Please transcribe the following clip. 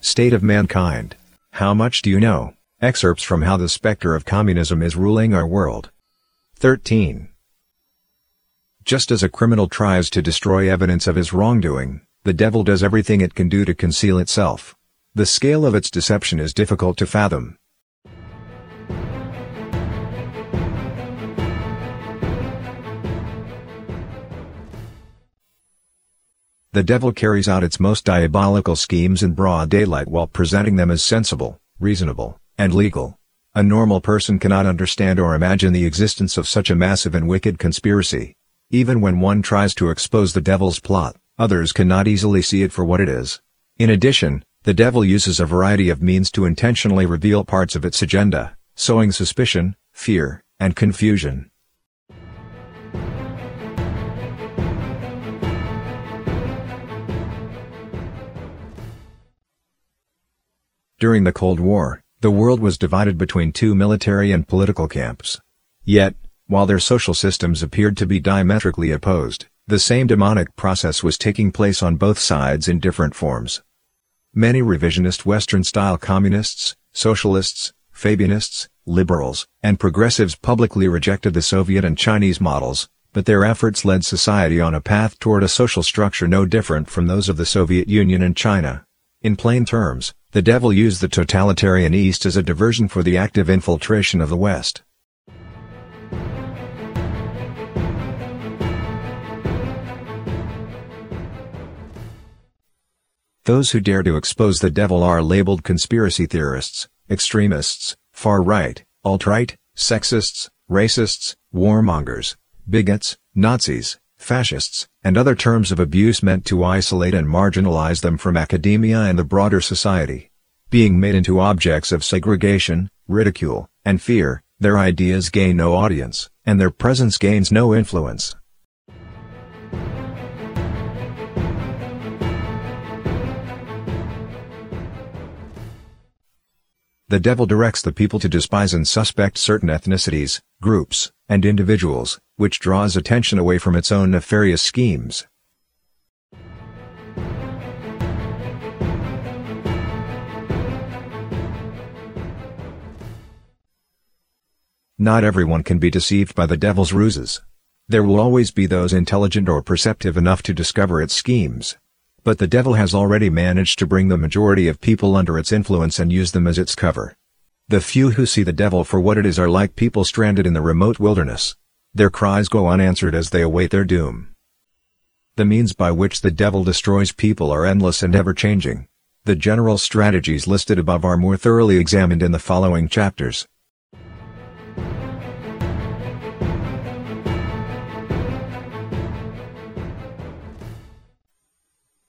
state of mankind. How much do you know? Excerpts from How the Spectre of Communism is Ruling Our World. 13. Just as a criminal tries to destroy evidence of his wrongdoing, the devil does everything it can do to conceal itself. The scale of its deception is difficult to fathom. The devil carries out its most diabolical schemes in broad daylight while presenting them as sensible, reasonable, and legal. A normal person cannot understand or imagine the existence of such a massive and wicked conspiracy. Even when one tries to expose the devil's plot, others cannot easily see it for what it is. In addition, the devil uses a variety of means to intentionally reveal parts of its agenda, sowing suspicion, fear, and confusion. During the Cold War, the world was divided between two military and political camps. Yet, while their social systems appeared to be diametrically opposed, the same demonic process was taking place on both sides in different forms. Many revisionist Western-style communists, socialists, Fabianists, liberals, and progressives publicly rejected the Soviet and Chinese models, but their efforts led society on a path toward a social structure no different from those of the Soviet Union and China. In plain terms, the devil used the totalitarian East as a diversion for the active infiltration of the West. Those who dare to expose the devil are labeled conspiracy theorists, extremists, far-right, alt-right, sexists, racists, warmongers, bigots, Nazis, fascists, and other terms of abuse meant to isolate and marginalize them from academia and the broader society. Being made into objects of segregation, ridicule, and fear, their ideas gain no audience, and their presence gains no influence. The devil directs the people to despise and suspect certain ethnicities, groups, and individuals, which draws attention away from its own nefarious schemes. Not everyone can be deceived by the devil's ruses. There will always be those intelligent or perceptive enough to discover its schemes. But the devil has already managed to bring the majority of people under its influence and use them as its cover. The few who see the devil for what it is are like people stranded in the remote wilderness. Their cries go unanswered as they await their doom. The means by which the devil destroys people are endless and ever-changing. The general strategies listed above are more thoroughly examined in the following chapters.